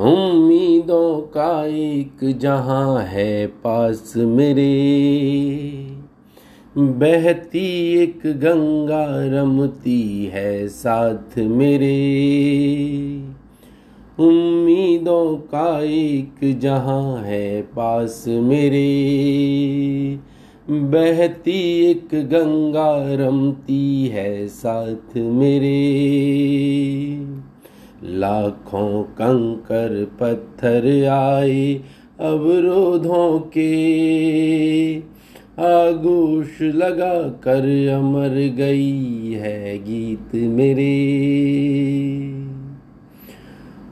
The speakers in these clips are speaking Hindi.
उम्मीदों का एक जहाँ है पास मेरे। बहती एक गंगा रमती है साथ मेरे। उम्मीदों का एक जहाँ है पास मेरे। बहती एक गंगा रमती है साथ मेरे। लाखों कंकर पत्थर आए अवरोधों के। आगोश लगा कर अमर गई है गीत मेरे।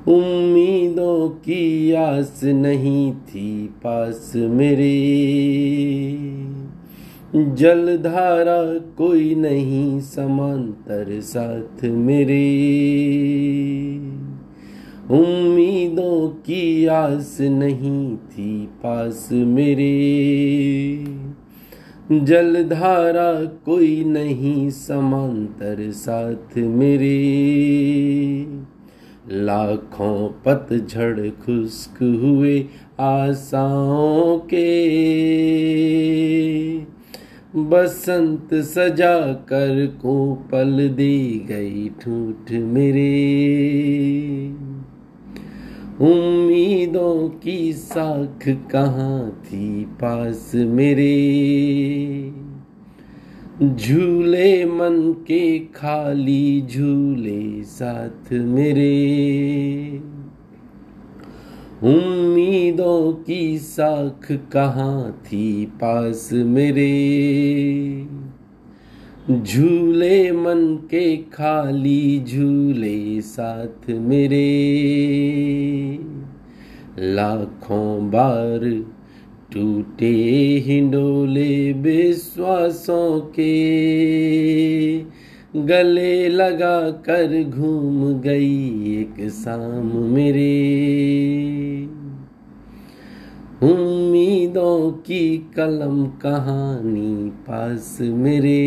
उम्मीदों की आस नहीं थी पास मेरे। जलधारा कोई नहीं समांतर साथ मेरे। उम्मीदों की आस नहीं थी पास मेरे। जलधारा कोई नहीं, समांतर साथ मेरे। लाखों पतझड़ खुश्क हुए आशाओं के। बसंत सजा कर को पल दी गई ठूठ मेरे। उम्मीदों की साख कहाँ थी पास मेरे? झूले मन के खाली झूले साथ मेरे। उम्मीदों की साख कहाँ थी पास मेरे? झूले मन के खाली झूले साथ मेरे। लाखों बार टूटे हिंडोले विश्वासों के। गले लगा कर घूम गई एक शाम मेरे। उम्मीदों की कलम कहानी पास मेरे।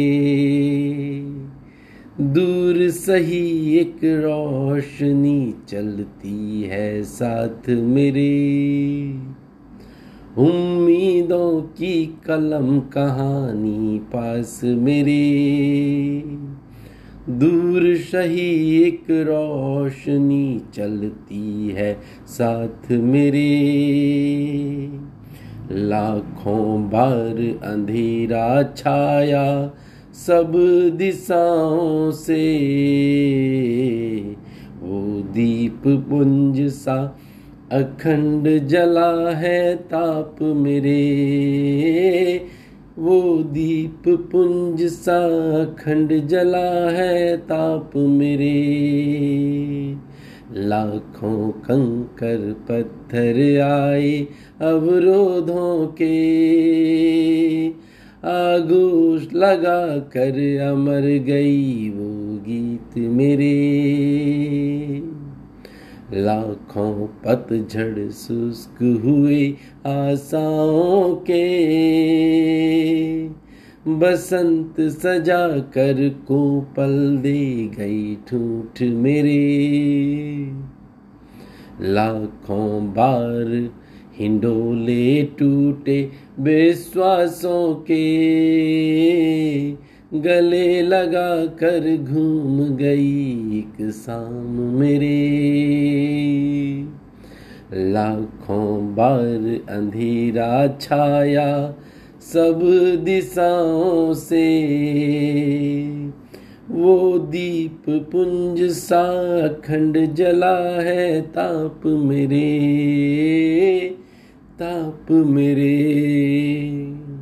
दूर सही एक रोशनी चलती है साथ मेरे। उम्मीदों की कलम कहानी पास मेरे। दूर सही एक रोशनी चलती है साथ मेरे। लाखों बार अंधेरा छाया सब दिशाओं से। वो दीप पुंज सा अखंड जला है ताप मेरे। वो दीप पुंज सा अखंड जला है ताप मेरे। लाखों कंकर पत्थर आए अवरोधों के। आगोश लगा कर अमर गई वो गीत मेरे। लाखों पतझड़ शुष्क हुए आशाओं के। बसंत सजा कर को पल दे गई ठूठ मेरे। लाखों बार हिंडोले टूटे विश्वासों के। गले लगा कर घूम गई एक शाम मेरे। लाखों बार अंधेरा छाया सब दिशाओं से। वो दीप पुंज सा खंड जला है ताप मेरे ताप मेरे।